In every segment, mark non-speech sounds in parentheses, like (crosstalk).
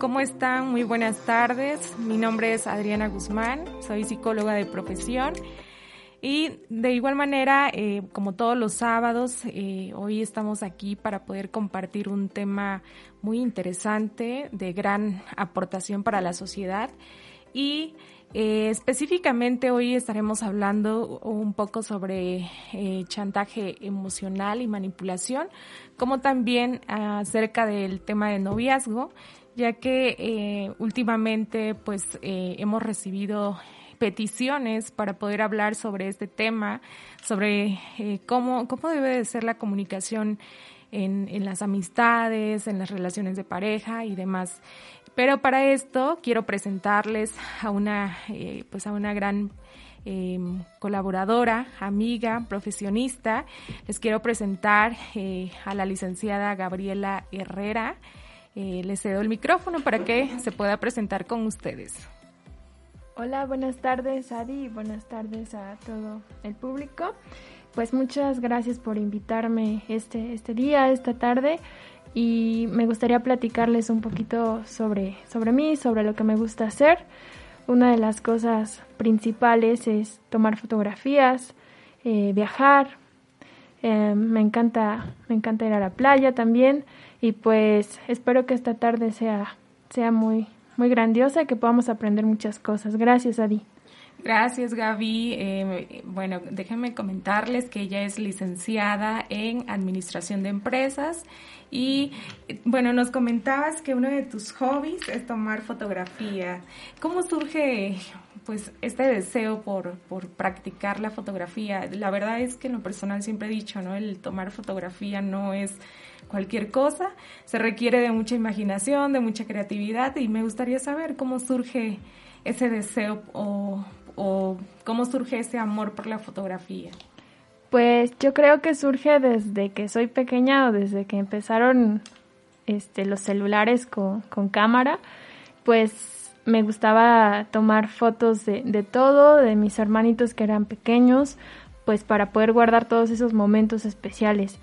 ¿cómo están? Muy buenas tardes. Mi nombre es Adriana Guzmán, soy psicóloga de profesión. Y de igual manera, eh, como todos los sábados, eh, hoy estamos aquí para poder compartir un tema muy interesante, de gran aportación para la sociedad. Y eh, específicamente hoy estaremos hablando un poco sobre chantaje emocional y manipulación, como también acerca del tema de noviazgo, ya que eh, últimamente pues hemos recibido peticiones para poder hablar sobre este tema, sobre cómo, cómo debe de ser la comunicación en, en, las amistades, en las relaciones de pareja y demás. Pero para esto quiero presentarles a una, eh, pues a una gran em, colaboradora, amiga, profesionista. Les quiero presentar eh, a la licenciada Gabriela Herrera. Eh, les cedo el micrófono para que se pueda presentar con ustedes. Hola, buenas tardes Adi buenas tardes a todo el público. Pues muchas gracias por invitarme este, este día, esta tarde y me gustaría platicarles un poquito sobre, sobre mí, sobre lo que me gusta hacer. Una de las cosas principales es tomar fotografías, eh, viajar. Eh, me encanta, me encanta ir a la playa también y pues espero que esta tarde sea, sea muy, muy grandiosa y que podamos aprender muchas cosas. Gracias, Adi. Gracias, Gaby. Eh, bueno, déjenme comentarles que ella es licenciada en Administración de Empresas y bueno, nos comentabas que uno de tus hobbies es tomar fotografía. ¿Cómo surge pues este deseo por, por practicar la fotografía? La verdad es que en lo personal siempre he dicho, ¿no? El tomar fotografía no es cualquier cosa, se requiere de mucha imaginación, de mucha creatividad y me gustaría saber cómo surge ese deseo o, o cómo surge ese amor por la fotografía. Pues yo creo que surge desde que soy pequeña o desde que empezaron este, los celulares con, con cámara, pues me gustaba tomar fotos de, de, todo, de mis hermanitos que eran pequeños, pues para poder guardar todos esos momentos especiales.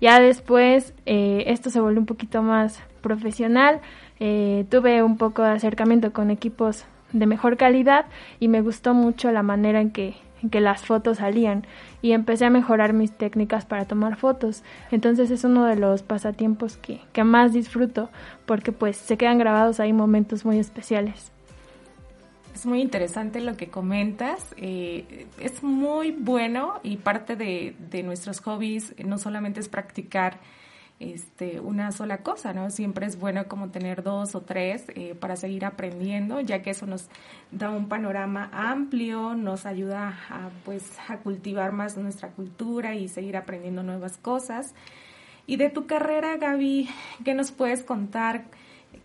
Ya después eh, esto se volvió un poquito más profesional, eh, tuve un poco de acercamiento con equipos de mejor calidad y me gustó mucho la manera en que en que las fotos salían y empecé a mejorar mis técnicas para tomar fotos. Entonces es uno de los pasatiempos que, que más disfruto porque pues se quedan grabados ahí momentos muy especiales. Es muy interesante lo que comentas. Eh, es muy bueno y parte de, de nuestros hobbies no solamente es practicar este, una sola cosa, ¿no? Siempre es bueno como tener dos o tres eh, para seguir aprendiendo, ya que eso nos da un panorama amplio, nos ayuda a, pues, a cultivar más nuestra cultura y seguir aprendiendo nuevas cosas. Y de tu carrera, Gaby, ¿qué nos puedes contar?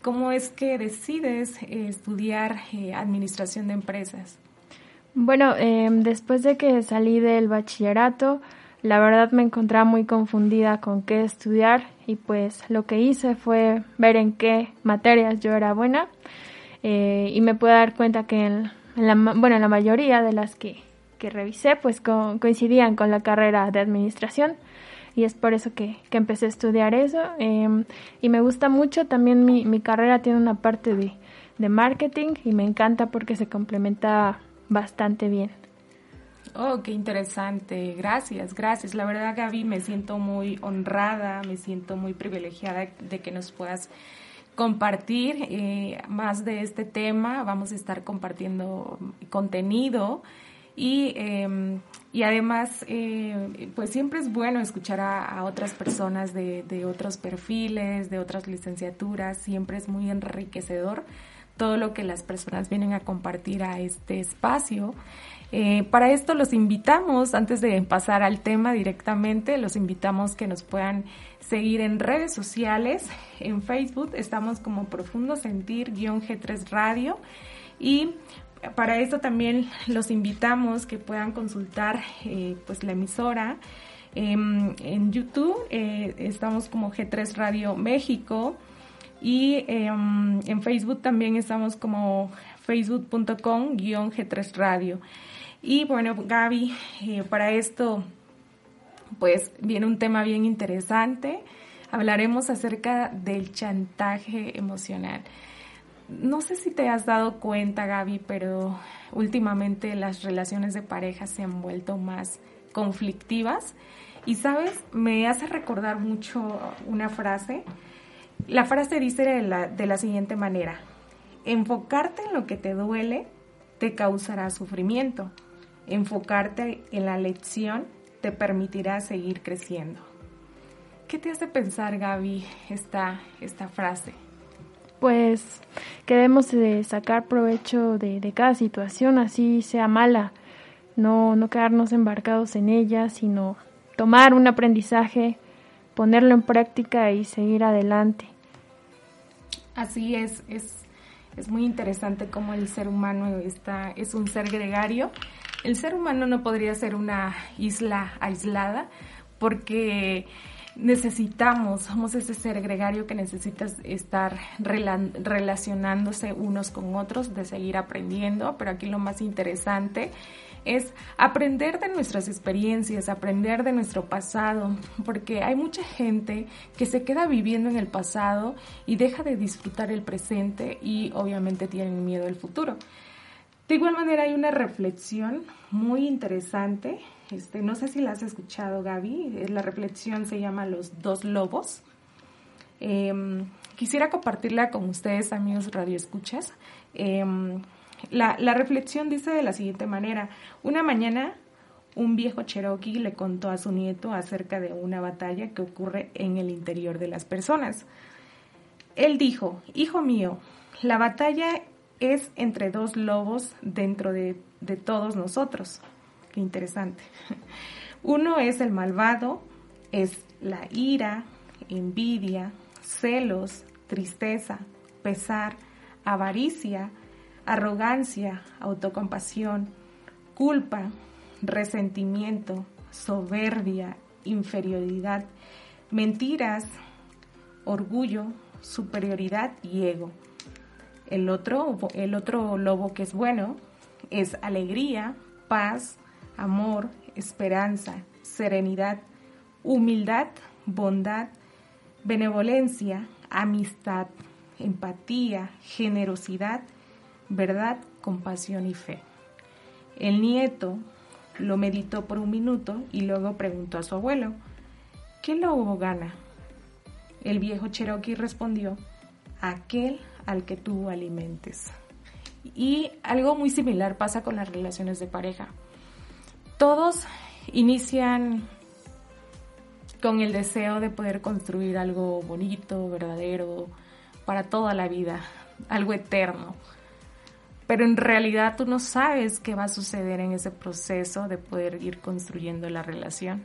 ¿Cómo es que decides eh, estudiar eh, administración de empresas? Bueno, em, después de que salí del bachillerato, la verdad me encontraba muy confundida con qué estudiar y pues lo que hice fue ver en qué materias yo era buena eh, y me pude dar cuenta que en, la, bueno, la mayoría de las que, que revisé pues coincidían con la carrera de administración y es por eso que, que empecé a estudiar eso em, y me gusta mucho también mi, mi carrera tiene una parte de, de marketing y me encanta porque se complementa bastante bien. Oh, qué interesante. Gracias, gracias. La verdad, Gaby, me siento muy honrada, me siento muy privilegiada de que nos puedas compartir eh, más de este tema. Vamos a estar compartiendo contenido y, em, y además, eh, pues siempre es bueno escuchar a, otras personas de, de otros perfiles, de otras licenciaturas. Siempre es muy enriquecedor todo lo que las personas vienen a compartir a este espacio. Eh, para esto los invitamos, antes de pasar al tema directamente, los invitamos que nos puedan seguir en redes sociales. En Facebook estamos como Profundo Sentir-G3 Radio y para esto también los invitamos que puedan consultar eh, pues la emisora. Em, en YouTube eh, estamos como G3 Radio México y em, en Facebook también estamos como facebook.com-G3 Radio. Y bueno, Gaby, eh, para esto, pues viene un tema bien interesante. hablaremos acerca del chantaje emocional. No sé si te has dado cuenta, Gaby, pero últimamente las relaciones de pareja se han vuelto más conflictivas. Y sabes, me hace recordar mucho una frase. La frase dice de la, de la siguiente manera, enfocarte en lo que te duele te causará sufrimiento. Enfocarte en la lección te permitirá seguir creciendo. ¿Qué te hace pensar, Gaby, esta, esta frase? Pues que debemos de sacar provecho de, de, cada situación, así sea mala, no, no quedarnos embarcados en ella, sino tomar un aprendizaje, ponerlo en práctica y seguir adelante. Así es, es es muy interesante cómo el ser humano está, es un ser gregario. El ser humano no podría ser una isla aislada porque necesitamos, somos ese ser gregario que necesita estar relacionándose unos con otros, de seguir aprendiendo, pero aquí lo más interesante es aprender de nuestras experiencias, aprender de nuestro pasado, porque hay mucha gente que se queda viviendo en el pasado y deja de disfrutar el presente y obviamente tienen miedo al futuro. De igual manera hay una reflexión muy interesante, este, no sé si la has escuchado Gaby, la reflexión se llama Los dos lobos. Em, quisiera compartirla con ustedes, amigos radioescuchas. Eh, la, reflexión dice de la siguiente manera, una mañana un viejo cherokee le contó a su nieto acerca de una batalla que ocurre en el interior de las personas. Él dijo, Hijo mío, la batalla es entre dos lobos dentro de, de todos nosotros. Qué interesante. (laughs) Uno es el malvado, es la ira, envidia, celos, tristeza, pesar, avaricia, arrogancia, autocompasión, culpa, resentimiento, soberbia, inferioridad, mentiras, orgullo, superioridad y ego. El otro, el otro lobo que es bueno es alegría, paz, amor, esperanza, serenidad, humildad, bondad, benevolencia, amistad, empatía, generosidad, verdad, compasión y fe. El nieto lo meditó por un minuto y luego preguntó a su abuelo, ¿qué lobo gana? El viejo Cherokee respondió, aquel al que tú alimentes. Y algo muy similar pasa con las relaciones de pareja. Todos inician con el deseo de poder construir algo bonito, verdadero, para toda la vida, algo eterno pero en realidad tú no sabes qué va a suceder en ese proceso de poder ir construyendo la relación.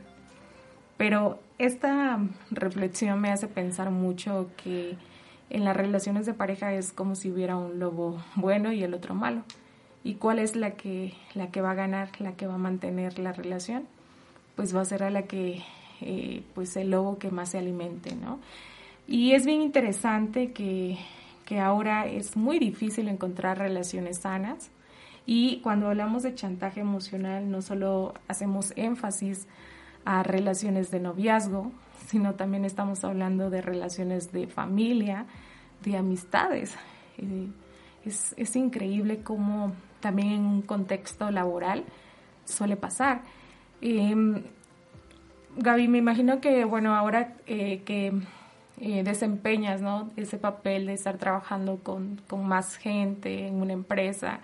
Pero esta reflexión me hace pensar mucho que en las relaciones de pareja es como si hubiera un lobo bueno y el otro malo. ¿Y cuál es la que, la que va a ganar, la que va a mantener la relación? Pues va a ser a la que, eh, pues el lobo que más se alimente, ¿no? Y es bien interesante que que ahora es muy difícil encontrar relaciones sanas. Y cuando hablamos de chantaje emocional, no solo hacemos énfasis a relaciones de noviazgo, sino también estamos hablando de relaciones de familia, de amistades. Eh, es, es, increíble cómo también en un contexto laboral suele pasar. Eh, Gaby, me imagino que, bueno, ahora eh, que eh, desempeñas, ¿no? Ese papel de estar trabajando con, con, más gente en una empresa.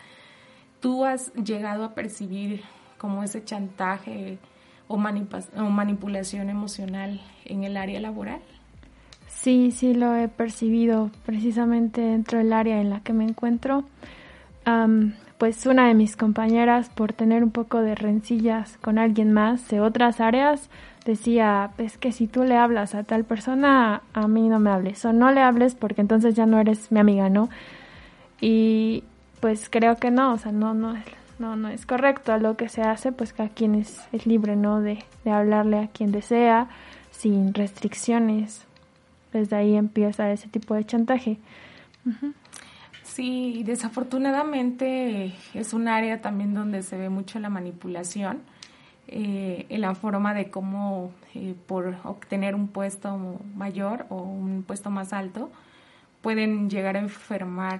¿Tú has llegado a percibir como ese chantaje o, o manipulación emocional en el área laboral? Sí, sí lo he percibido precisamente dentro del área en la que me encuentro. pues una de mis compañeras, por tener un poco de rencillas con alguien más de otras áreas, decía, es que si tú le hablas a tal persona, a mí no me hables, o no le hables porque entonces ya no eres mi amiga, ¿no? Y pues creo que no, o sea, no, no, no, no es correcto lo que se hace, pues cada quien es, es libre, ¿no? De, de hablarle a quien desea, sin restricciones. Desde ahí empieza ese tipo de chantaje. Sí, desafortunadamente es un área también donde se ve mucho la manipulación eh, en la forma de cómo eh, por obtener un puesto mayor o un puesto más alto pueden llegar a enfermar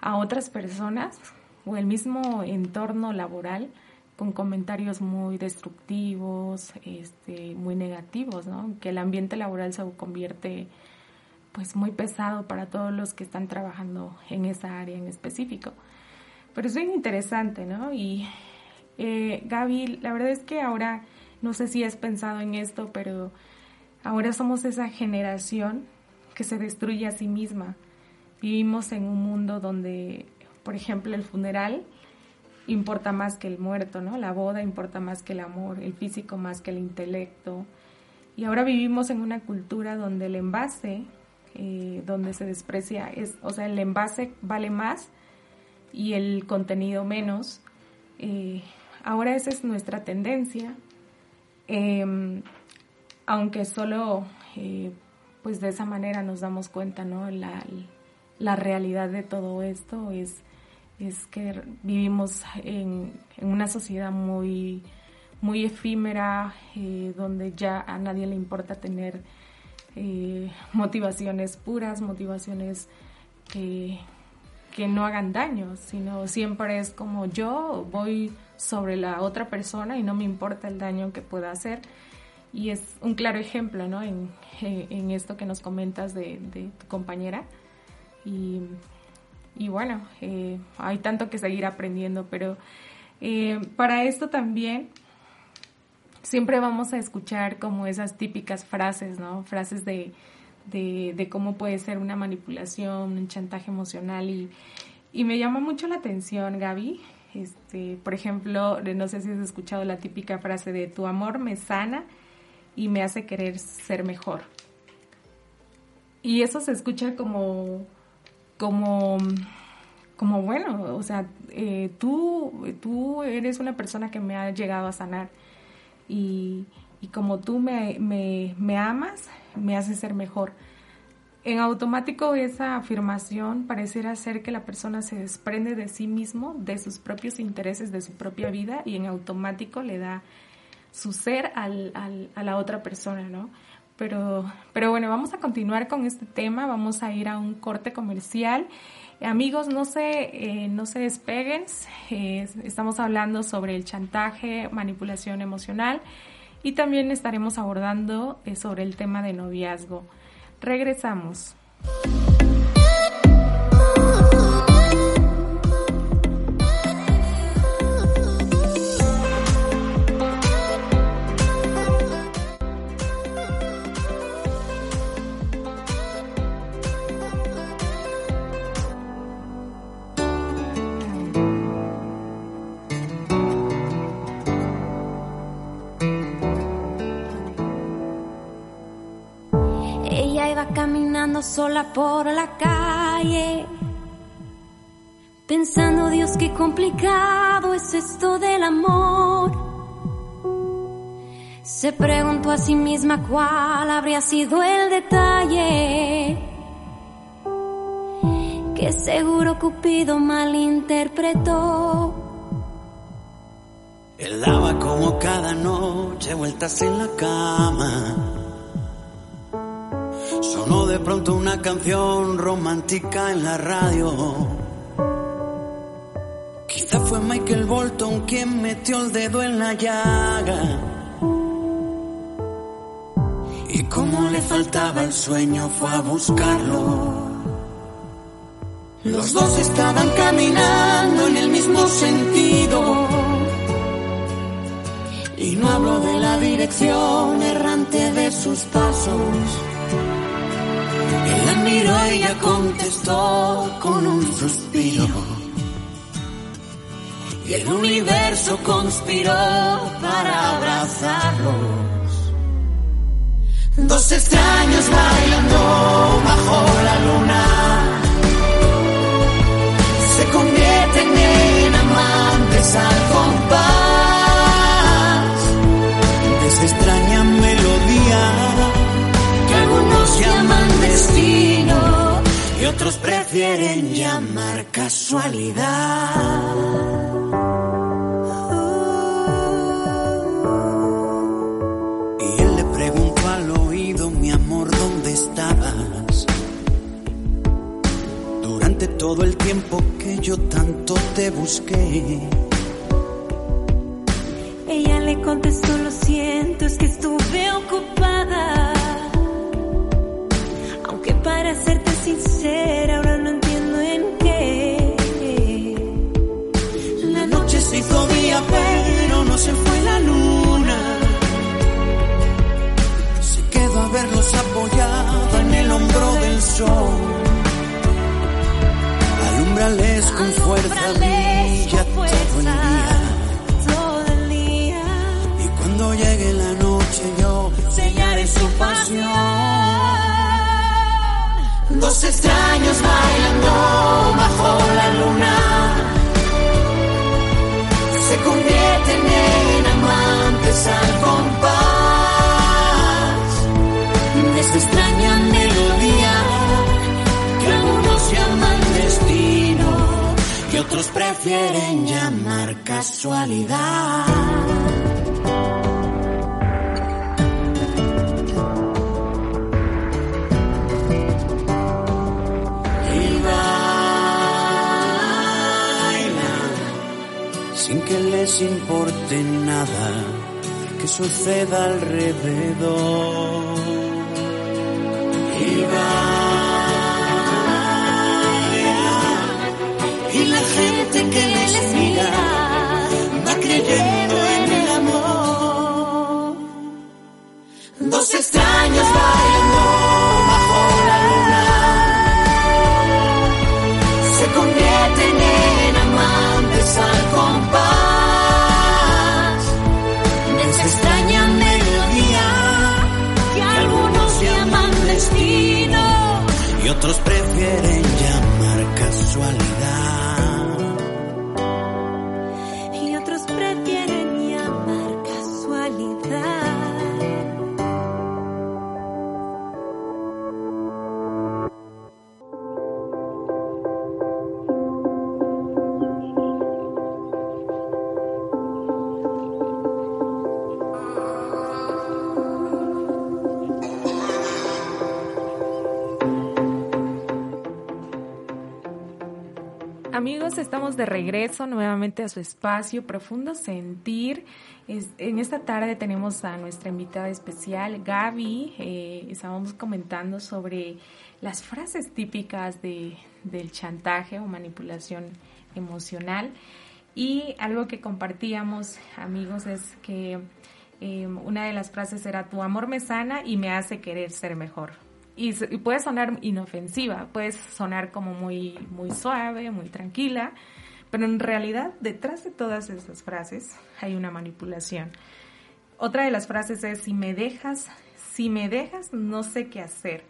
a otras personas o el mismo entorno laboral con comentarios muy destructivos, este, muy negativos, ¿no? Que el ambiente laboral se convierte pues muy pesado para todos los que están trabajando en esa área en específico. Pero es bien interesante, ¿no? Y eh, Gaby, la verdad es que ahora, no sé si has pensado en esto, pero ahora somos esa generación que se destruye a sí misma. Vivimos en un mundo donde, por ejemplo, el funeral importa más que el muerto, ¿no? La boda importa más que el amor, el físico más que el intelecto. Y ahora vivimos en una cultura donde el envase, eh, donde se desprecia, es, o sea, el envase vale más y el contenido menos. Eh, Ahora esa es nuestra tendencia, em, aunque solo eh, pues de esa manera nos damos cuenta, ¿no? La, la realidad de todo esto es, es que vivimos en, una sociedad muy, muy efímera, eh, donde ya a nadie le importa tener eh, motivaciones puras, motivaciones que, que no hagan daño, sino siempre es como yo voy sobre la otra persona y no me importa el daño que pueda hacer. Y es un claro ejemplo, ¿no? En, en esto que nos comentas de, tu compañera. Y, y bueno, eh, hay tanto que seguir aprendiendo, pero eh, para esto también siempre vamos a escuchar como esas típicas frases, ¿no? Frases de, de, de cómo puede ser una manipulación, un chantaje emocional y, y me llama mucho la atención, Gaby, este, por ejemplo, no sé si has escuchado la típica frase de tu amor me sana y me hace querer ser mejor. Y eso se escucha como, como, como bueno, o sea, eh, tú, tú eres una persona que me ha llegado a sanar y, y como tú me, me, me amas, me hace ser mejor en automático esa afirmación pareciera ser que la persona se desprende de sí mismo, de sus propios intereses, de su propia vida y en automático le da su ser al, al, a la otra persona, ¿no? Pero, pero bueno, vamos a continuar con este tema, vamos a ir a un corte comercial. Amigos, no se, eh, no se despeguen, estamos hablando sobre el chantaje, manipulación emocional y también estaremos abordando eh, sobre el tema de noviazgo. Regresamos. Sola por la calle, pensando Dios qué complicado es esto del amor. Se preguntó a sí misma cuál habría sido el detalle que seguro Cupido malinterpretó. Él daba como cada noche vueltas en la cama Sonó de pronto una canción romántica en la radio. Quizá fue Michael Bolton quien metió el dedo en la llaga. Y como le faltaba el sueño fue a buscarlo. Los dos estaban caminando en el mismo sentido. Y no hablo de la dirección errante de sus pasos miró ella contestó con un suspiro. Y el universo conspiró para abrazarlos. Dos extraños bailando bajo la luna. Se convierten en amantes al compás de esa extraña melodía unos llaman destino y otros prefieren llamar casualidad. Y él le preguntó al oído mi amor dónde estabas durante todo el tiempo que yo tanto te busqué. Ella le contestó, lo siento, es que estuve ocupada. Aunque para serte sincera, ahora no entiendo en qué. La noche se hizo día, pero no se fue la luna. Se quedó a verlos apoyado en el hombro del sol. Alumbrales con fuerza, brilla todo el día. Todo el día. Y cuando llegue la noche yo sellaré su pasión. Dos extraños bailando bajo la luna se convierten en amantes al compás de esta extraña melodía que algunos llaman destino y otros prefieren llamar casualidad. Importe nada que suceda alrededor. Y bailan y la gente que les mira va creyendo en el amor. Dos extraños estamos de regreso nuevamente a su espacio Profundo Sentir. En esta tarde tenemos a nuestra invitada especial, Gaby. Eh, estábamos comentando sobre las frases típicas de, del chantaje o manipulación emocional. Y algo que compartíamos, amigos, es que eh, una de las frases era, tu amor me sana y me hace querer ser mejor. Y, puede sonar inofensiva, puede sonar como muy, muy suave, muy tranquila, pero en realidad detrás de todas esas frases hay una manipulación. Otra de las frases es, si me dejas, si me dejas, no sé qué hacer,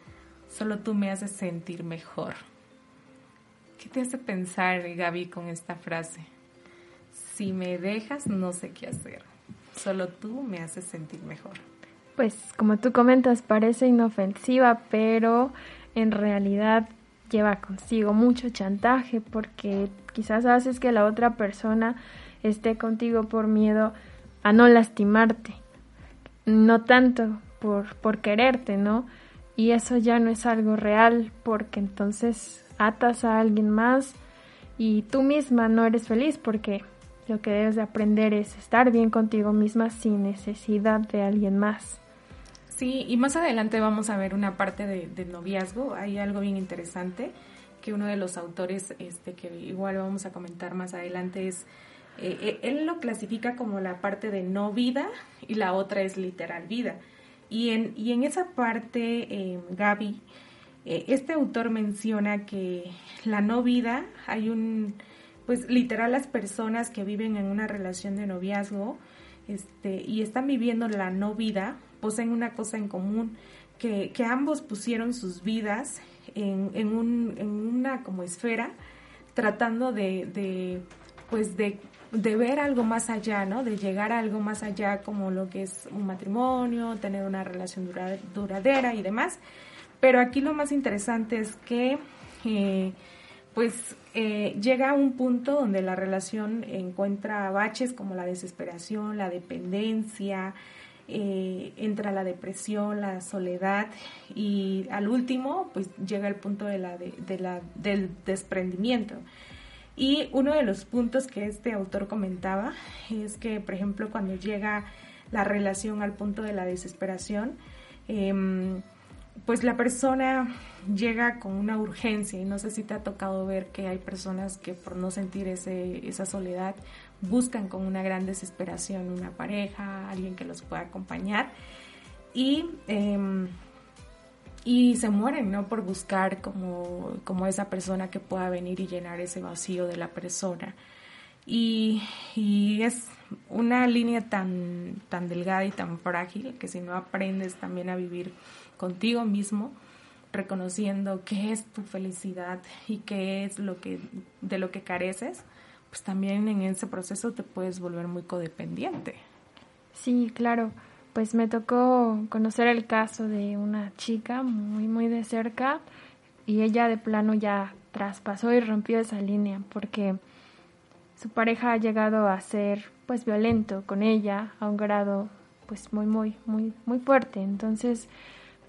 solo tú me haces sentir mejor. ¿Qué te hace pensar, Gaby, con esta frase? Si me dejas, no sé qué hacer, solo tú me haces sentir mejor. Pues como tú comentas, parece inofensiva, pero en realidad lleva consigo mucho chantaje porque quizás haces que la otra persona esté contigo por miedo a no lastimarte, no tanto por, por quererte, ¿no? Y eso ya no es algo real porque entonces atas a alguien más y tú misma no eres feliz porque lo que debes de aprender es estar bien contigo misma sin necesidad de alguien más. Sí, y más adelante vamos a ver una parte de, noviazgo. Hay algo bien interesante que uno de los autores, este, que igual vamos a comentar más adelante, es eh, eh, él lo clasifica como la parte de no vida y la otra es literal vida. Y en, y en esa parte, eh, Gaby, eh, este autor menciona que la no vida, hay un, pues literal las personas que viven en una relación de noviazgo este, y están viviendo la no vida, poseen una cosa en común, que, que ambos pusieron sus vidas en, en, un, en una como esfera, tratando de, de pues de, de ver algo más allá, ¿no? De llegar a algo más allá como lo que es un matrimonio, tener una relación dura- duradera y demás. Pero aquí lo más interesante es que eh, pues eh, llega a un punto donde la relación encuentra baches como la desesperación, la dependencia, eh, entra la depresión, la soledad y al último pues llega el punto del desprendimiento. Y uno de los puntos que este autor comentaba es que, por ejemplo, cuando llega la relación al punto de la desesperación, em, pues la persona llega con una urgencia y no sé si te ha tocado ver que hay personas que por no sentir esa soledad buscan con una gran desesperación una pareja, alguien que los pueda acompañar y, em, y se mueren, ¿no? Por buscar como, como esa persona que pueda venir y llenar ese vacío de la persona. Y, y, es una línea tan, tan delgada y tan frágil que si no aprendes también a vivir contigo mismo, reconociendo qué es tu felicidad y qué es lo que, de lo que careces, pues también en ese proceso te puedes volver muy codependiente. Sí, claro. Pues me tocó conocer el caso de una chica muy, muy de cerca y ella de plano ya traspasó y rompió esa línea porque su pareja ha llegado a ser pues violento con ella a un grado pues muy, muy, muy, muy fuerte. Entonces,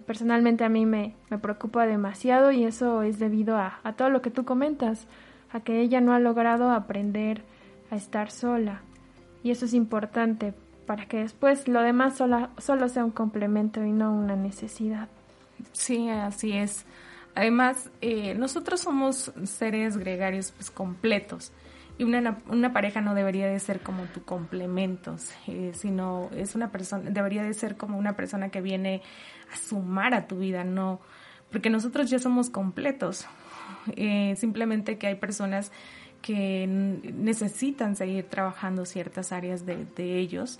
personalmente a mí me, me preocupa demasiado y eso es debido a, a todo lo que tú comentas, a que ella no ha logrado aprender a estar sola. Y eso es importante para que después lo demás solo, solo sea un complemento y no una necesidad. Sí, así es. Además, eh, nosotros somos seres gregarios pues, completos y una, una, pareja no debería de ser como tu complemento, eh, sino es una persona, debería de ser como una persona que viene a sumar a tu vida, no, porque nosotros ya somos completos. Eh, simplemente que hay personas que necesitan seguir trabajando ciertas áreas de, ellos,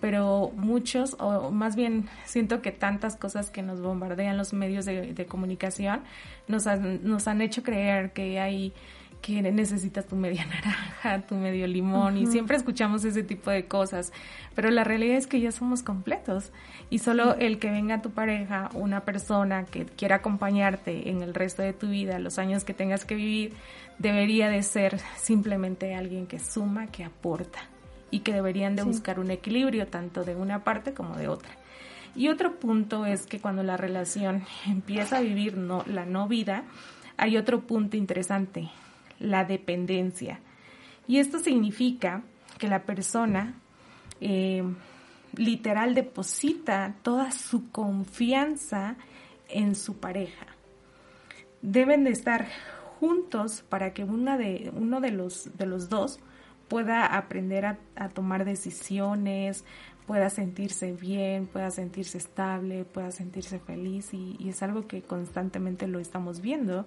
pero muchos, o más bien siento que tantas cosas que nos bombardean los medios de, de comunicación nos han, nos han hecho creer que hay que necesitas tu media (laughs) naranja, tu medio limón y siempre escuchamos ese tipo de cosas, pero la realidad es que ya somos completos y solo el que venga tu pareja, una persona que quiera acompañarte en el resto de tu vida, los años que tengas que vivir, debería de ser simplemente alguien que suma, que aporta y que deberían de buscar un equilibrio tanto de una parte como de otra. Y otro punto es que cuando la relación empieza a vivir no, la no vida, hay otro punto interesante la dependencia. Y esto significa que la persona eh, literal deposita toda su confianza en su pareja. Deben de estar juntos para que una de, uno de los, de los dos pueda aprender a, tomar decisiones, pueda sentirse bien, pueda sentirse estable, pueda sentirse feliz y, y es algo que constantemente lo estamos viendo.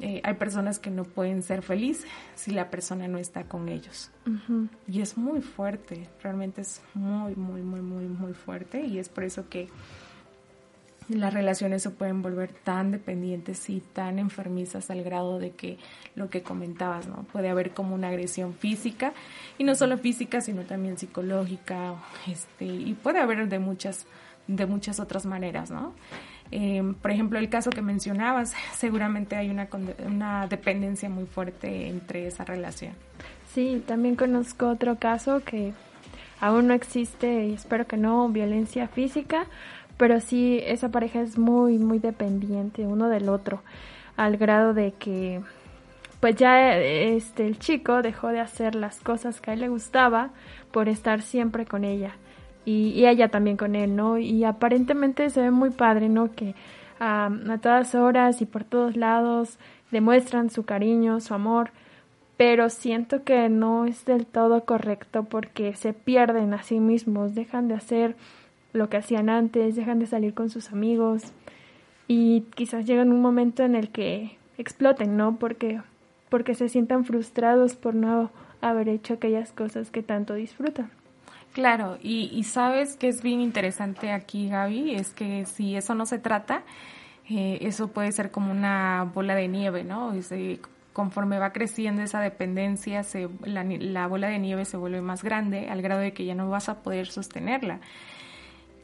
Eh, hay personas que no pueden ser felices si la persona no está con ellos. Y es muy fuerte, realmente es muy, muy, muy, muy, muy fuerte. Y es por eso que las relaciones se pueden volver tan dependientes y tan enfermizas al grado de que lo que comentabas, ¿no? Puede haber como una agresión física y no solo física, sino también psicológica, este, y puede haber de muchas, de muchas otras maneras, ¿no? Eh, por ejemplo, el caso que mencionabas, (laughs) seguramente hay una, una dependencia muy fuerte entre esa relación. Sí, también conozco otro caso que aún no existe y espero que no violencia física, pero sí esa pareja es muy, muy dependiente uno del otro, al grado de que pues ya este el chico dejó de hacer las cosas que a él le gustaba por estar siempre con ella y, ella también con él, ¿no? Y aparentemente se ve muy padre, ¿no? Que a todas horas y por todos lados demuestran su cariño, su amor, pero siento que no es del todo correcto porque se pierden a sí mismos, dejan de hacer lo que hacían antes, dejan de salir con sus amigos y quizás llegan un momento en el que exploten, ¿no? Porque porque se sientan frustrados por no haber hecho aquellas cosas que tanto disfrutan. Claro, y, sabes que es bien interesante aquí, Gaby, es que si eso no se trata, eh, eso puede ser como una bola de nieve, ¿no? conforme va creciendo esa dependencia, se, la, la, bola de nieve se vuelve más grande al grado de que ya no vas a poder sostenerla.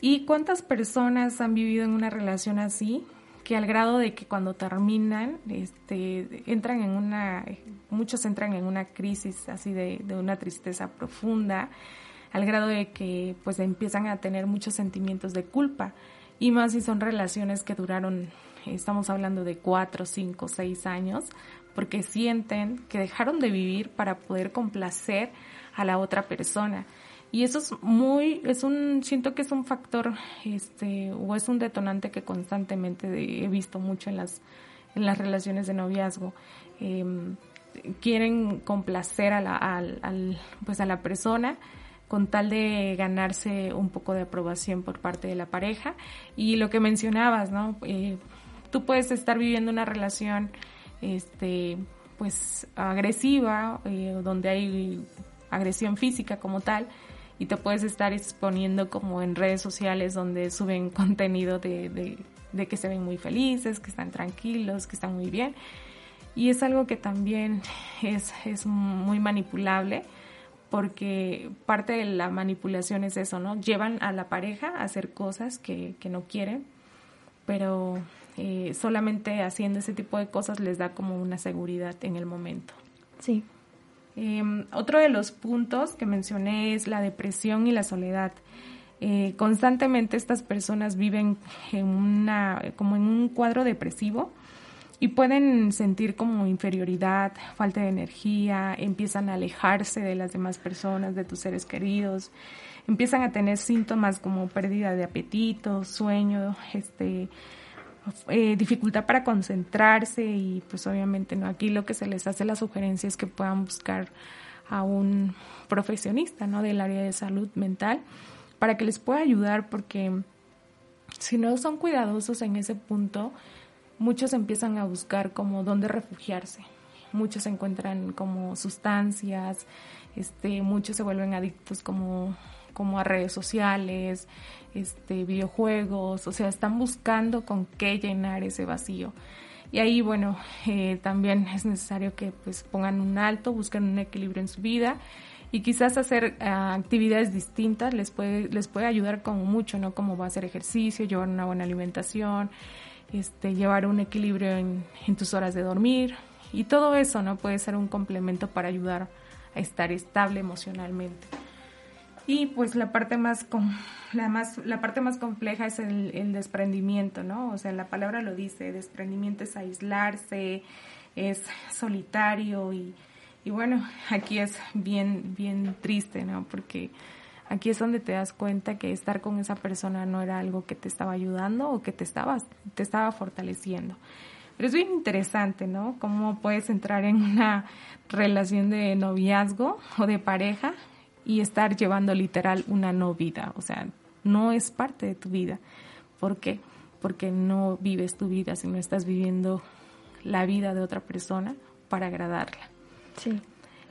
¿Y cuántas personas han vivido en una relación así? que al grado de que cuando terminan, este, entran en una, muchos entran en una crisis así de, de una tristeza profunda, al grado de que pues empiezan a tener muchos sentimientos de culpa y más si son relaciones que duraron, estamos hablando de cuatro, cinco, seis años, porque sienten que dejaron de vivir para poder complacer a la otra persona. Y eso es muy, es un, siento que es un factor, este, o es un detonante que constantemente he visto mucho en las, en las relaciones de noviazgo. Em, quieren complacer a la, al, pues a la persona con tal de ganarse un poco de aprobación por parte de la pareja. Y lo que mencionabas, ¿no? Eh, tú puedes estar viviendo una relación, este, pues agresiva, eh, donde hay agresión física como tal, y te puedes estar exponiendo como en redes sociales donde suben (laughs) contenido de, de, que se ven muy felices, que están tranquilos, que están muy bien. Y es algo que también es, es muy manipulable porque parte de la manipulación es eso, ¿no? Llevan a la pareja a hacer cosas que, que no quieren, pero eh, solamente haciendo ese tipo de cosas les da como una seguridad en el momento. Sí. Em, otro de los puntos que mencioné es la depresión y la soledad. Eh, constantemente estas personas viven en una, como en un cuadro depresivo y pueden sentir como inferioridad, falta de energía, empiezan a alejarse de las demás personas, de tus seres queridos, empiezan a tener síntomas como pérdida de apetito, sueño, este, eh, dificultad para concentrarse y pues obviamente no aquí lo que se les hace la sugerencia es que puedan buscar a un profesionista no del área de salud mental para que les pueda ayudar porque si no son cuidadosos en ese punto muchos empiezan a buscar como dónde refugiarse muchos encuentran como sustancias este muchos se vuelven adictos como como a redes sociales, este, videojuegos, o sea, están buscando con qué llenar ese vacío. Y ahí, bueno, eh, también es necesario que pues pongan un alto, busquen un equilibrio en su vida y quizás hacer ah, actividades distintas les puede, les puede ayudar como mucho, ¿no? Como va a hacer ejercicio, llevar una buena alimentación, este, llevar un equilibrio en, tus horas de dormir y todo eso, ¿no? Puede ser un complemento para ayudar a estar estable emocionalmente. Y pues la parte más, la más, la parte más compleja es el, desprendimiento, ¿no? O sea, la palabra lo dice, desprendimiento es aislarse, es solitario y, y bueno, aquí es bien, bien triste, ¿no? Porque aquí es donde te das cuenta que estar con esa persona no era algo que te estaba ayudando o que te estaba, te estaba fortaleciendo. Pero es bien interesante, ¿no? Cómo puedes entrar en una relación de noviazgo o de pareja y estar llevando literal una no vida, o sea, no es parte de tu vida. ¿Por qué? Porque no vives tu vida, sino estás viviendo la vida de otra persona para agradarla. Sí.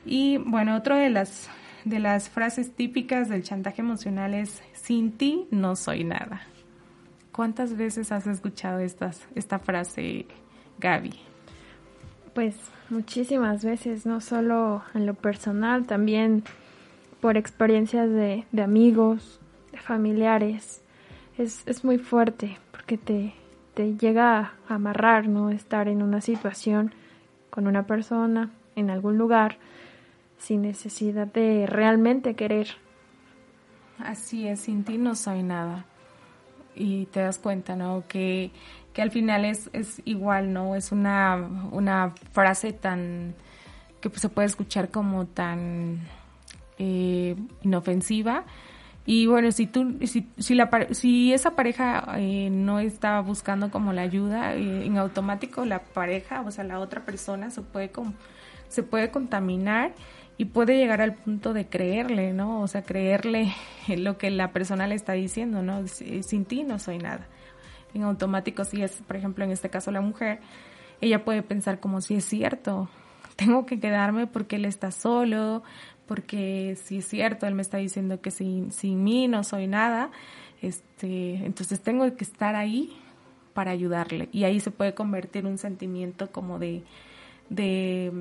Y bueno, otra de las de las frases típicas del chantaje emocional es sin ti no soy nada. ¿Cuántas veces has escuchado estas, esta frase, Gaby? Pues muchísimas veces, no solo en lo personal, también por experiencias de, amigos, de familiares. Es, es muy fuerte porque te, te llega a amarrar, ¿no? Estar en una situación con una persona, en algún lugar, sin necesidad de realmente querer. Así es, sin ti no soy nada. Y te das cuenta, ¿no? Que, que al final es, es igual, ¿no? Es una, una frase tan que se puede escuchar como tan eh, inofensiva. Y bueno, si tú, si, si, la, si esa pareja eh, no está buscando como la ayuda, eh, en automático la pareja, o sea, la otra persona se puede, se puede contaminar y puede llegar al punto de creerle, ¿no? O sea, creerle (laughs) lo que la persona le está diciendo, ¿no? Sin ti no soy nada. En automático, si es, por ejemplo, en este caso la mujer, ella puede pensar como si es cierto, (laughs) tengo que quedarme porque él está solo, porque si es cierto, él me está diciendo que sin, sin mí no soy nada, este, entonces tengo que estar ahí para ayudarle. Y ahí se puede convertir un sentimiento como de, de,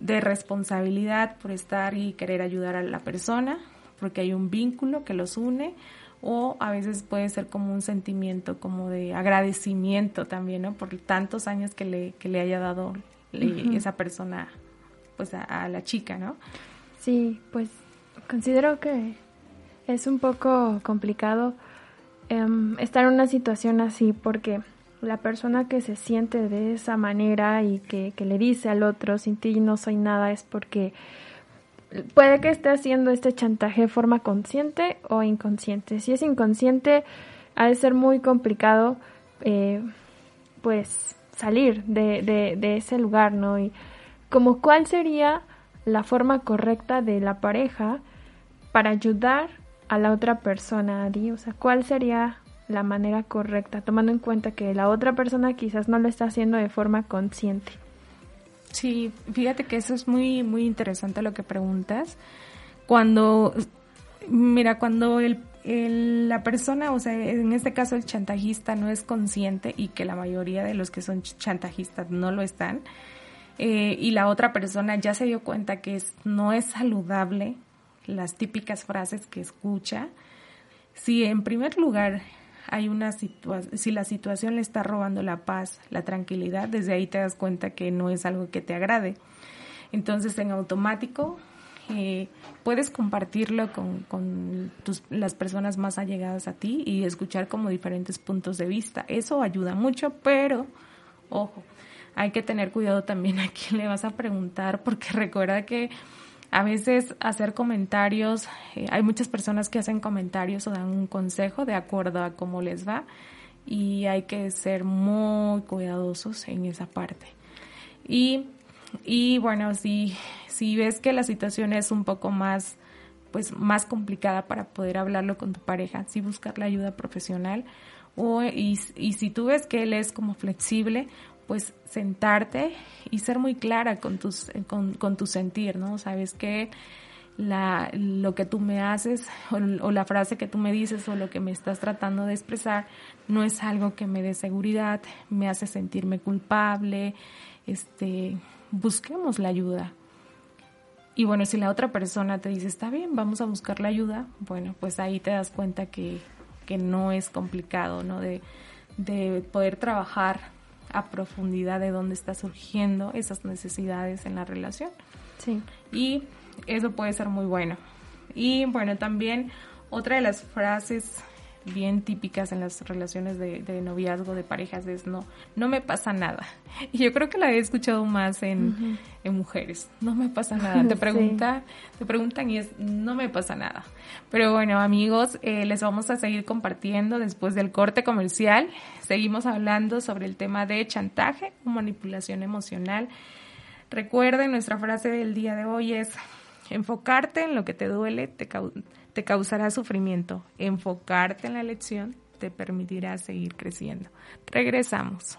de responsabilidad por estar y querer ayudar a la persona, porque hay un vínculo que los une, o a veces puede ser como un sentimiento como de agradecimiento también, ¿no? Por tantos años que le, que le haya dado esa persona pues a, la chica, ¿no? Sí, pues considero que es un poco complicado em, estar en una situación así porque la persona que se siente de esa manera y que, que le dice al otro, sin ti no soy nada, es porque puede que esté haciendo este chantaje de forma consciente o inconsciente. Si es inconsciente, ha de ser muy complicado, eh, pues, salir de, de, ese lugar, ¿no? Y como cuál sería la forma correcta de la pareja para ayudar a la otra persona, Adi? O sea, ¿cuál sería la manera correcta, tomando en cuenta que la otra persona quizás no lo está haciendo de forma consciente? Sí, fíjate que eso es muy, muy interesante lo que preguntas. Cuando, mira, cuando el, la persona, o sea, en este caso el chantajista no es consciente y que la mayoría de los que son chantajistas no lo están, eh, y la otra persona ya se dio cuenta que es, no es saludable las típicas frases que escucha, si en primer lugar hay una si la situación le está robando la paz, la tranquilidad, desde ahí te das cuenta que no es algo que te agrade. Entonces, en automático, eh, puedes compartirlo con, con tus, las personas más allegadas a ti y escuchar como diferentes puntos de vista. Eso ayuda mucho, pero, ojo, hay que tener cuidado también a quién le vas a preguntar, porque (laughs) recuerda que a veces hacer comentarios, eh, hay muchas personas que hacen comentarios o dan un consejo de acuerdo a cómo les va y hay que ser muy cuidadosos en esa parte. Y, y bueno, si, si ves que la situación es un poco más pues más complicada para poder hablarlo con tu pareja, sí buscar la ayuda profesional o y, y si tú ves que él es como flexible, pues sentarte y ser muy clara con, tus, con, con tu sentir, ¿no? Sabes que lo que tú me haces o, o, la frase que tú me dices o lo que me estás tratando de expresar no es algo que me dé seguridad, me hace sentirme culpable, este, busquemos la ayuda. Y bueno, si la otra persona te dice, está bien, vamos a buscar la ayuda, bueno, pues ahí te das cuenta que, que no es complicado, ¿no? De, de poder trabajar a profundidad de dónde está surgiendo esas necesidades en la relación. Sí. Y eso puede ser muy bueno. Y bueno, también otra de las frases bien típicas en las relaciones de, de, noviazgo, de parejas, es no, no me pasa nada. (laughs) Y yo creo que la he escuchado más en, uh -huh. en mujeres, no me pasa (laughs) nada. Te, pregunta, sí. te preguntan y es, no me pasa nada. Pero bueno, amigos, eh, les vamos a seguir compartiendo después del corte comercial. Seguimos hablando sobre el tema de chantaje o manipulación emocional. Recuerden, nuestra frase del día de hoy es, enfocarte en lo que te duele, te te causará sufrimiento. Enfocarte en la lección te permitirá seguir creciendo. Regresamos.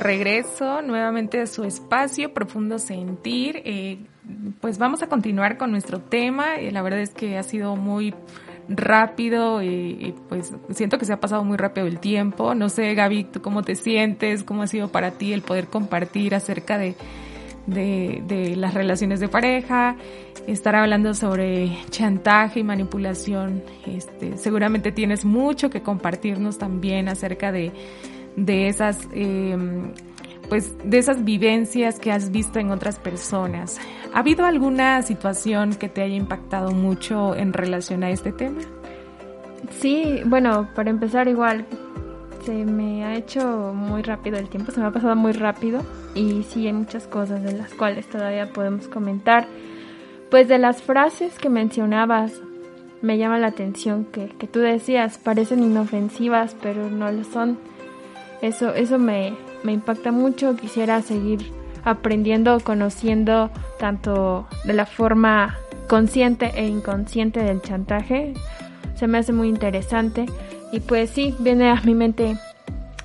Regreso nuevamente a su espacio Profundo Sentir. Eh, pues vamos a continuar con nuestro tema. Eh, la verdad es que ha sido muy rápido y, pues siento que se ha pasado muy rápido el tiempo. No sé, Gaby, ¿tú cómo te sientes? ¿Cómo ha sido para ti el poder compartir acerca de, de, de las relaciones de pareja? Estar hablando sobre chantaje y manipulación. Este, seguramente tienes mucho que compartirnos también acerca de, de esas eh, pues de esas vivencias que has visto en otras personas. ¿Ha habido alguna situación que te haya impactado mucho en relación a este tema? Sí, bueno, para empezar igual, se me ha hecho muy rápido el tiempo, se me ha pasado muy rápido y sí hay muchas cosas de las cuales todavía podemos comentar. Pues de las frases que mencionabas, me llama la atención que, que tú decías, parecen inofensivas, pero no lo son. Eso, eso me, me impacta mucho, quisiera seguir aprendiendo, conociendo tanto de la forma consciente e inconsciente del chantaje. Se me hace muy interesante y pues sí, viene a mi mente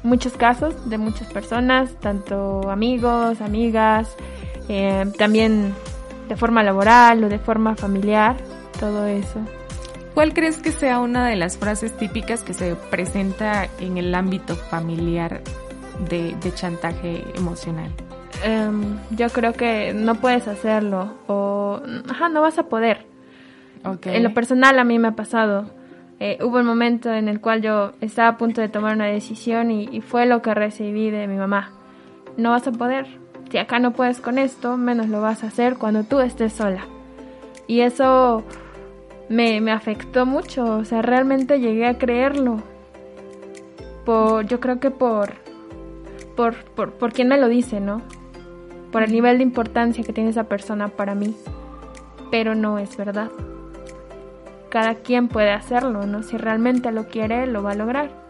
muchos casos de muchas personas, tanto amigos, amigas, eh, también de forma laboral o de forma familiar, todo eso. ¿Cuál crees que sea una de las frases típicas que se presenta en el ámbito familiar de, de chantaje emocional? Um, yo creo que no puedes hacerlo o ajá, no vas a poder. Okay. En lo personal a mí me ha pasado. Eh, hubo un momento en el cual yo estaba a punto de tomar una decisión y, y, fue lo que recibí de mi mamá. No vas a poder. Si acá no puedes con esto, menos lo vas a hacer cuando tú estés sola. Y eso me, me afectó mucho. O sea, realmente llegué a creerlo. Por, yo creo que por, por, por, por quién me lo dice, ¿no? Por el nivel de importancia que tiene esa persona para mí. Pero no es verdad. Cada quien puede hacerlo, ¿no? Si realmente lo quiere, lo va a lograr.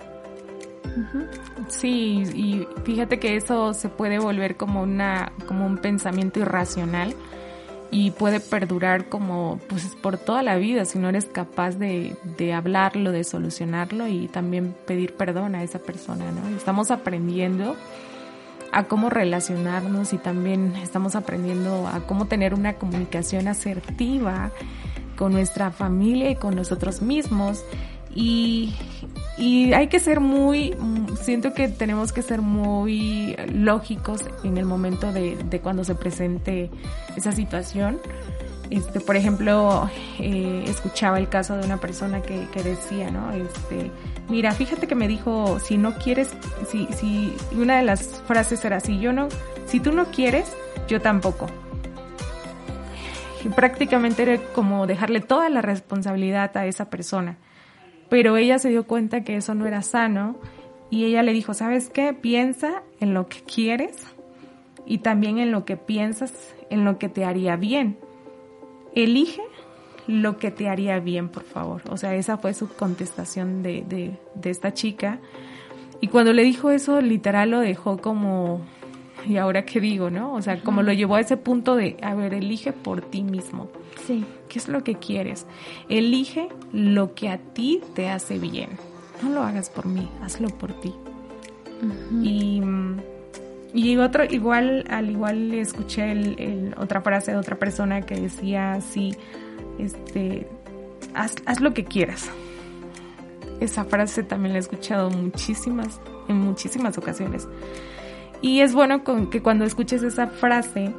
Sí, y fíjate que eso se puede volver como una, como un pensamiento irracional y puede perdurar como pues por toda la vida si no eres capaz de, de hablarlo, de solucionarlo y también pedir perdón a esa persona, ¿no? Estamos aprendiendo a cómo relacionarnos y también estamos aprendiendo a cómo tener una comunicación asertiva con nuestra familia y con nosotros mismos y, y hay que ser muy, siento que tenemos que ser muy lógicos en el momento de, de cuando se presente esa situación. Este, por ejemplo, eh, escuchaba el caso de una persona que, que decía, ¿no? Este, mira, fíjate que me dijo, si no quieres, si, si, una de las frases era, si yo no, si tú no quieres, yo tampoco. Y prácticamente era como dejarle toda la responsabilidad a esa persona. Pero ella se dio cuenta que eso no era sano y ella le dijo, ¿sabes qué? Piensa en lo que quieres y también en lo que piensas, en lo que te haría bien. Elige lo que te haría bien, por favor. O sea, esa fue su contestación de, de, esta chica. Y cuando le dijo eso, literal lo dejó como, ¿y ahora qué digo, no? O sea, como lo llevó a ese punto de, a ver, elige por ti mismo. Sí. ¿Qué es lo que quieres? Elige lo que a ti te hace bien. No lo hagas por mí, hazlo por ti. Uh -huh. Y, y otro, igual, al igual le escuché el, el, otra frase de otra persona que decía así, este, haz, haz lo que quieras. Esa frase también la he escuchado muchísimas, en muchísimas ocasiones. Y es bueno con que cuando escuches esa frase,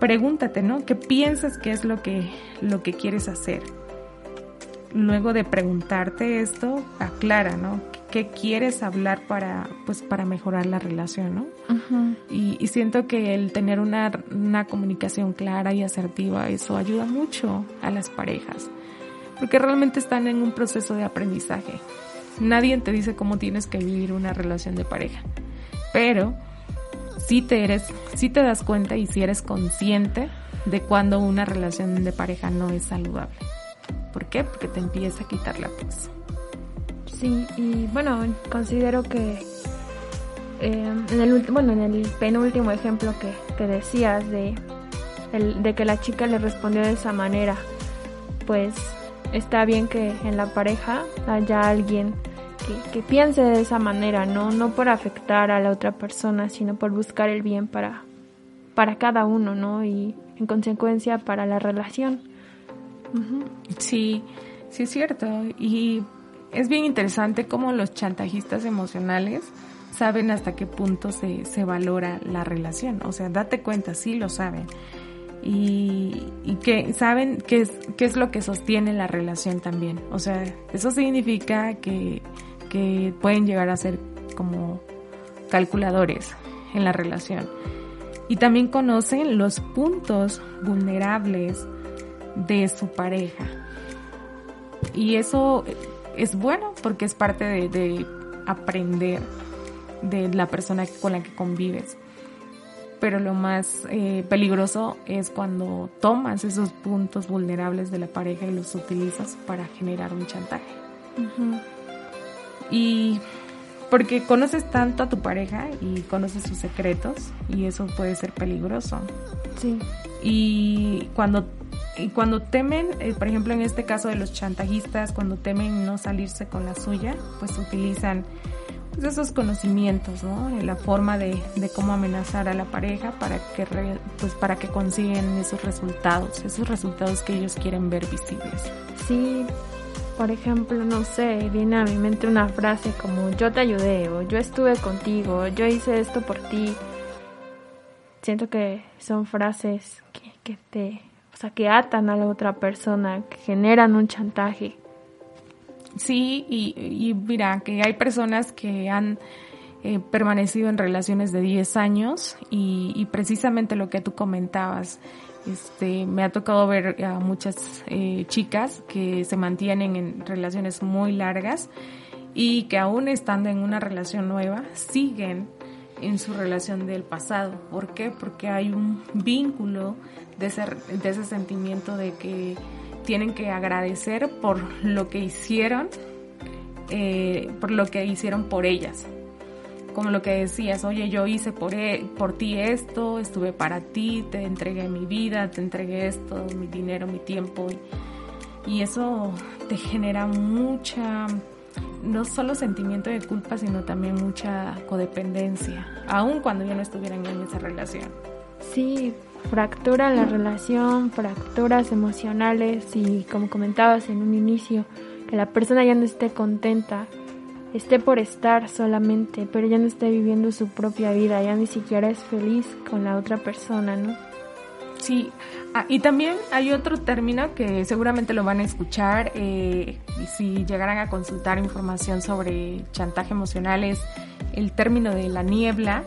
pregúntate, ¿no? ¿Qué piensas que es lo que, lo que quieres hacer? Luego de preguntarte esto, aclara, ¿no? qué quieres hablar para, pues, para mejorar la relación, ¿no? y, siento que el tener una, una comunicación clara y asertiva, eso ayuda mucho a las parejas, porque realmente están en un proceso de aprendizaje. Nadie te dice cómo tienes que vivir una relación de pareja, pero si te eres, si te das cuenta y si eres consciente de cuando una relación de pareja no es saludable. ¿Por qué? Porque te empieza a quitar la paz. Sí, y bueno, considero que eh, en el bueno, en el penúltimo ejemplo que, que decías de, de que la chica le respondió de esa manera, pues está bien que en la pareja haya alguien que, piense de esa manera, ¿no? No por afectar a la otra persona, sino por buscar el bien para, para cada uno, ¿no? Y en consecuencia para la relación. Sí, sí es cierto. Y es bien interesante cómo los chantajistas emocionales saben hasta qué punto se, se valora la relación. O sea, date cuenta, sí lo saben. Y, y, que saben qué es, qué es lo que sostiene la relación también. O sea, eso significa que, que pueden llegar a ser como calculadores en la relación. Y también conocen los puntos vulnerables de su pareja. Y eso es bueno porque es parte de, aprender de la persona con la que convives. Pero lo más eh, peligroso es cuando tomas esos puntos vulnerables de la pareja y los utilizas para generar un chantaje. Y porque conoces tanto a tu pareja y conoces sus secretos y eso puede ser peligroso. Sí. Y cuando y cuando temen, eh, por ejemplo en este caso de los chantajistas, cuando temen no salirse con la suya, pues utilizan pues, esos conocimientos, ¿no? La forma de, de, cómo amenazar a la pareja para que, pues para que consigan esos resultados, esos resultados que ellos quieren ver visibles. Sí, por ejemplo, no sé, viene a mi mente una frase como yo te ayudé o yo estuve contigo, yo hice esto por ti. Siento que son frases que, que te o sea, que atan a la otra persona, que generan un chantaje. Sí, y, mira, que hay personas que han eh, permanecido en relaciones de 10 años y, precisamente lo que tú comentabas, este, me ha tocado ver a muchas eh, chicas que se mantienen en relaciones muy largas y que aún estando en una relación nueva siguen en su relación del pasado. ¿Por qué? Porque hay un vínculo de ese, de ese sentimiento de que tienen que agradecer por lo que hicieron, eh, por lo que hicieron por ellas. Como lo que decías, oye, yo hice por, e, por ti esto, estuve para ti, te entregué mi vida, te entregué esto, mi dinero, mi tiempo. Y, eso te genera mucha, no solo sentimiento de culpa, sino también mucha codependencia, aun cuando ya no estuvieran en esa relación. Sí, fractura la relación, fracturas emocionales y como comentabas en un inicio, que la persona ya no esté contenta, esté por estar solamente, pero ya no esté viviendo su propia vida, ya ni siquiera es feliz con la otra persona, ¿no? Sí, ah, y también hay otro término que seguramente lo van a escuchar eh, si llegaran a consultar información sobre chantaje emocional es el término de la niebla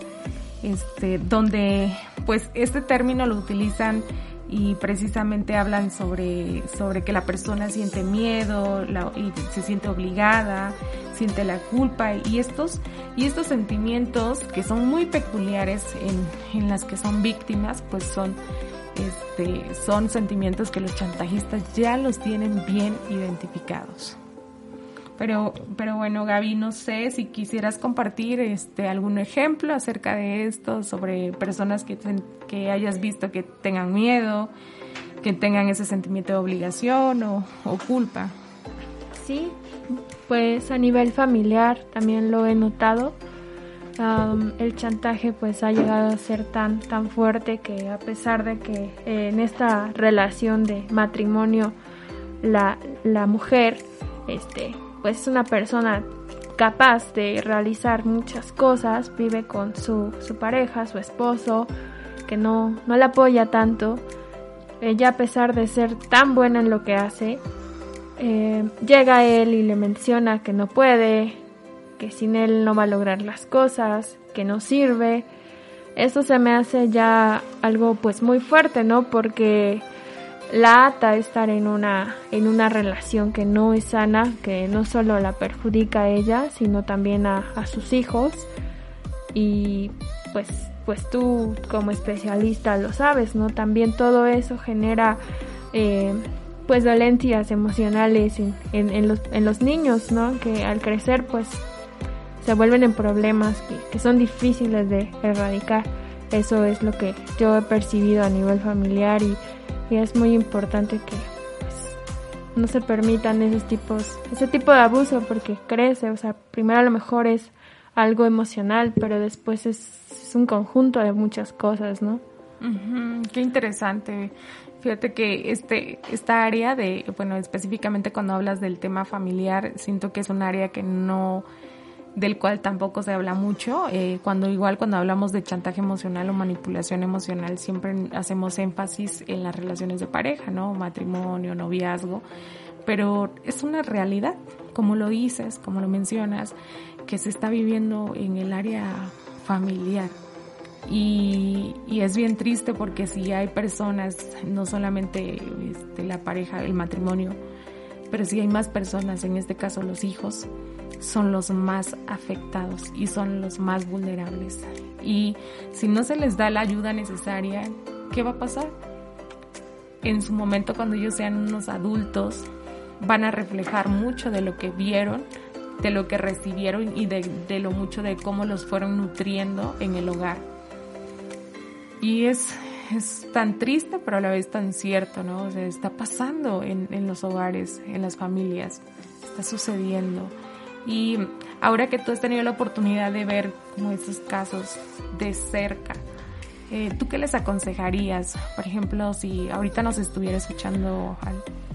este, donde pues este término lo utilizan y precisamente hablan sobre, sobre que la persona siente miedo y se siente obligada, siente la culpa y estos, y estos sentimientos que son muy peculiares en, en las que son víctimas, pues son, este, son sentimientos que los chantajistas ya los tienen bien identificados. Pero, pero bueno, Gaby, no sé si quisieras compartir este algún ejemplo acerca de esto, sobre personas que, que hayas visto que tengan miedo, que tengan ese sentimiento de obligación o, culpa. Sí, pues a nivel familiar también lo he notado. el chantaje pues ha llegado a ser tan tan fuerte que a pesar de que en esta relación de matrimonio la, la mujer este pues es una persona capaz de realizar muchas cosas, vive con su, su pareja, su esposo, que no, no la apoya tanto. Ella a pesar de ser tan buena en lo que hace, eh, llega él y le menciona que no puede, que sin él no va a lograr las cosas, que no sirve. Eso se me hace ya algo pues muy fuerte, ¿no? Porque la ata estar en una, en una relación que no es sana, que no solo la perjudica a ella, sino también a, sus hijos. Y pues, pues tú como especialista lo sabes, ¿no? También todo eso genera eh, pues dolencias emocionales en, en, los, en los niños, ¿no? Que al crecer pues se vuelven en problemas que, son difíciles de erradicar. Eso es lo que yo he percibido a nivel familiar y, es muy importante que pues, no se permitan esos tipos, ese tipo de abuso porque crece, o sea, primero a lo mejor es algo emocional, pero después es, un conjunto de muchas cosas, ¿no? qué interesante. Fíjate que este, esta área de, bueno, específicamente cuando hablas del tema familiar, siento que es un área que no, del cual tampoco se habla mucho. Eh, cuando igual cuando hablamos de chantaje emocional o manipulación emocional, siempre hacemos énfasis en las relaciones de pareja, ¿no? Matrimonio, noviazgo. Pero es una realidad, como lo dices, como lo mencionas, que se está viviendo en el área familiar. Y, es bien triste porque si hay personas, no solamente este, la pareja, el matrimonio, pero si hay más personas, en este caso los hijos, son los más afectados y son los más vulnerables. Y si no se les da la ayuda necesaria, ¿qué va a pasar? En su momento, cuando ellos sean unos adultos, van a reflejar mucho de lo que vieron, de lo que recibieron y de, de lo mucho de cómo los fueron nutriendo en el hogar. Y es, es tan triste, pero a la vez tan cierto, ¿no? O está pasando en, en los hogares, en las familias, está sucediendo. Y ahora que tú has tenido la oportunidad de ver como esos casos de cerca, eh, ¿tú qué les aconsejarías? Por ejemplo, si ahorita nos estuviera escuchando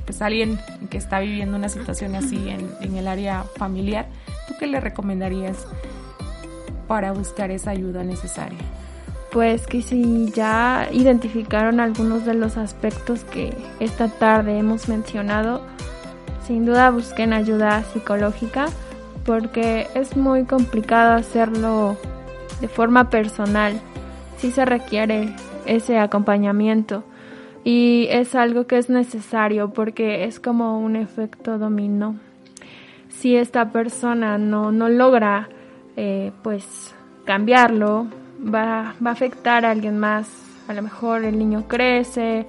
pues alguien que está viviendo una situación así en, en el área familiar, ¿tú qué le recomendarías para buscar esa ayuda necesaria? pues que si ya identificaron algunos de los aspectos que esta tarde hemos mencionado, sin duda busquen ayuda psicológica porque es muy complicado hacerlo de forma personal. Sí se requiere ese acompañamiento y es algo que es necesario porque es como un efecto dominó. Si esta persona no, no logra eh, pues cambiarlo, va, va a afectar a alguien más. A lo mejor el niño crece,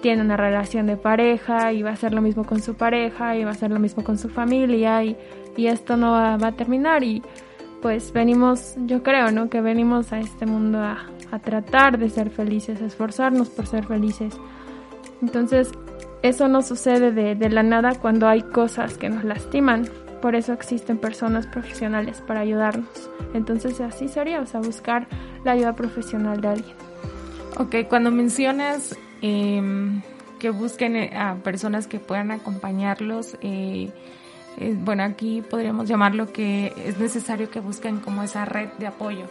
tiene una relación de pareja y va a hacer lo mismo con su pareja y va a hacer lo mismo con su familia y, y esto no va, a terminar y pues venimos, yo creo, ¿no? Que venimos a este mundo a, a tratar de ser felices, a esforzarnos por ser felices. Entonces, eso no sucede de, de la nada cuando hay cosas que nos lastiman. Por eso existen personas profesionales para ayudarnos. Entonces así sería, o sea, buscar la ayuda profesional de alguien. Ok, cuando mencionas em, que busquen eh, a personas que puedan acompañarlos, eh, eh, bueno, aquí podríamos llamarlo que es necesario que busquen como esa red de apoyo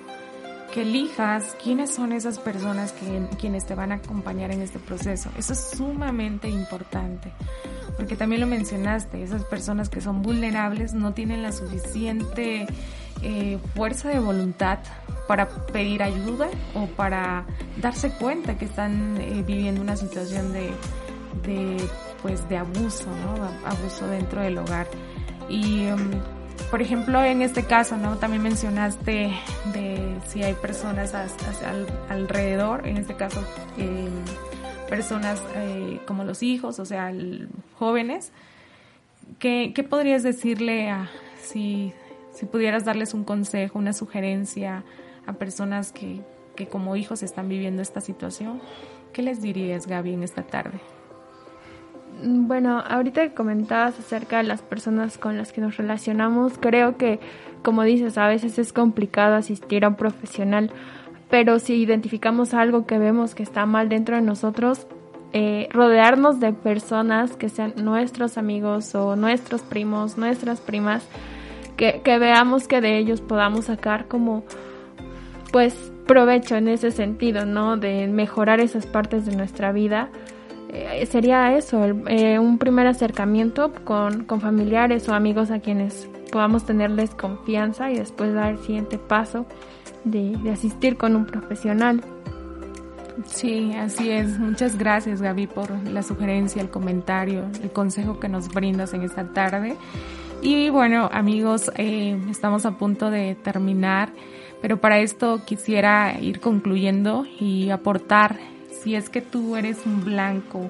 que elijas quiénes son esas personas que, quienes te van a acompañar en este proceso. Eso es sumamente importante, porque también lo mencionaste, esas personas que son vulnerables no tienen la suficiente eh, fuerza de voluntad para pedir ayuda o para darse cuenta que están eh, viviendo una situación de, de, pues, de abuso, ¿no? Abuso dentro del hogar. Y em, por ejemplo, en este caso, ¿no? También mencionaste de si hay personas alrededor, en este caso, eh, personas como los hijos, o sea, jóvenes. ¿Qué, ¿Qué, podrías decirle a, si, si pudieras darles un consejo, una sugerencia a personas que, que como hijos están viviendo esta situación? ¿Qué les dirías, Gaby, en esta tarde? Bueno, ahorita que comentabas acerca de las personas con las que nos relacionamos, creo que, como dices, a veces es complicado asistir a un profesional, pero si identificamos algo que vemos que está mal dentro de nosotros, eh, rodearnos de personas que sean nuestros amigos o nuestros primos, nuestras primas, que, que veamos que de ellos podamos sacar como, pues, provecho en ese sentido, ¿no? De mejorar esas partes de nuestra vida eh, sería eso, eh, un primer acercamiento con, con, familiares o amigos a quienes podamos tenerles confianza y después dar el siguiente paso de, de asistir con un profesional. Sí, así es. Muchas gracias Gaby por la sugerencia, el comentario, el consejo que nos brindas en esta tarde. Y bueno, amigos, eh, estamos a punto de terminar, pero para esto quisiera ir concluyendo y aportar, si es que tú eres un blanco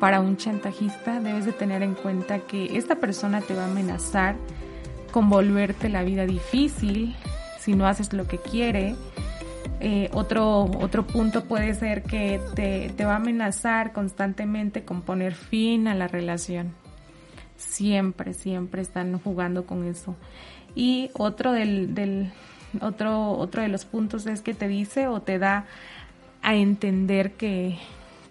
para un chantajista, debes de tener en cuenta que esta persona te va a amenazar con volverte la vida difícil si no haces lo que quiere. Eh, otro, otro punto puede ser que te, te va a amenazar constantemente con poner fin a la relación siempre, siempre están jugando con eso. Y otro del, del otro, otro de los puntos es que te dice o te da a entender que,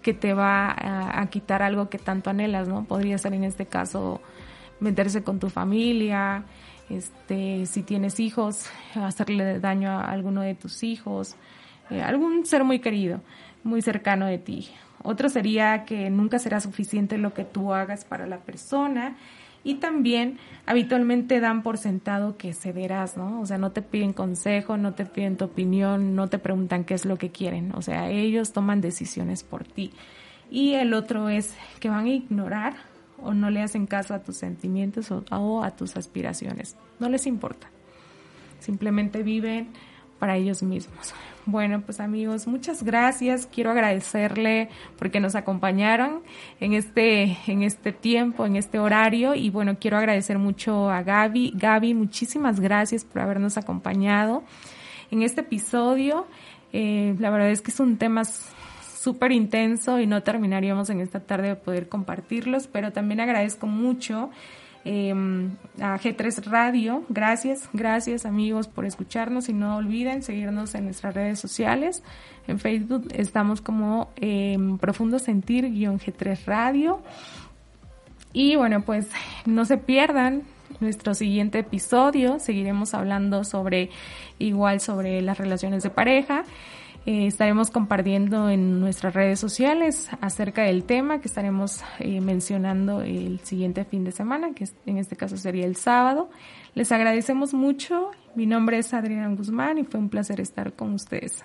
que te va a, quitar algo que tanto anhelas, ¿no? Podría ser en este caso meterse con tu familia, este, si tienes hijos, hacerle daño a alguno de tus hijos, eh, algún ser muy querido, muy cercano de ti. Otro sería que nunca será suficiente lo que tú hagas para la persona. Y también habitualmente dan por sentado que cederás, ¿no? O sea, no te piden consejo, no te piden tu opinión, no te preguntan qué es lo que quieren. O sea, ellos toman decisiones por ti. Y el otro es que van a ignorar o no le hacen caso a tus sentimientos o, o a tus aspiraciones. No les importa. Simplemente viven para ellos mismos. Bueno, pues amigos, muchas gracias. Quiero agradecerle porque nos acompañaron en este, en este tiempo, en este horario. Y bueno, quiero agradecer mucho a Gaby. Gaby, muchísimas gracias por habernos acompañado en este episodio. Eh, la verdad es que es un tema súper intenso y no terminaríamos en esta tarde de poder compartirlos, pero también agradezco mucho Em, a G3 Radio. Gracias, gracias amigos por escucharnos y no olviden seguirnos en nuestras redes sociales. En Facebook estamos como eh, Profundo Sentir-G3 Radio. Y bueno, pues no se pierdan nuestro siguiente episodio. Seguiremos hablando sobre igual sobre las relaciones de pareja. Eh, estaremos compartiendo en nuestras redes sociales acerca del tema que estaremos eh, mencionando el siguiente fin de semana, que en este caso sería el sábado. Les agradecemos mucho. Mi nombre es Adriana Guzmán y fue un placer estar con ustedes.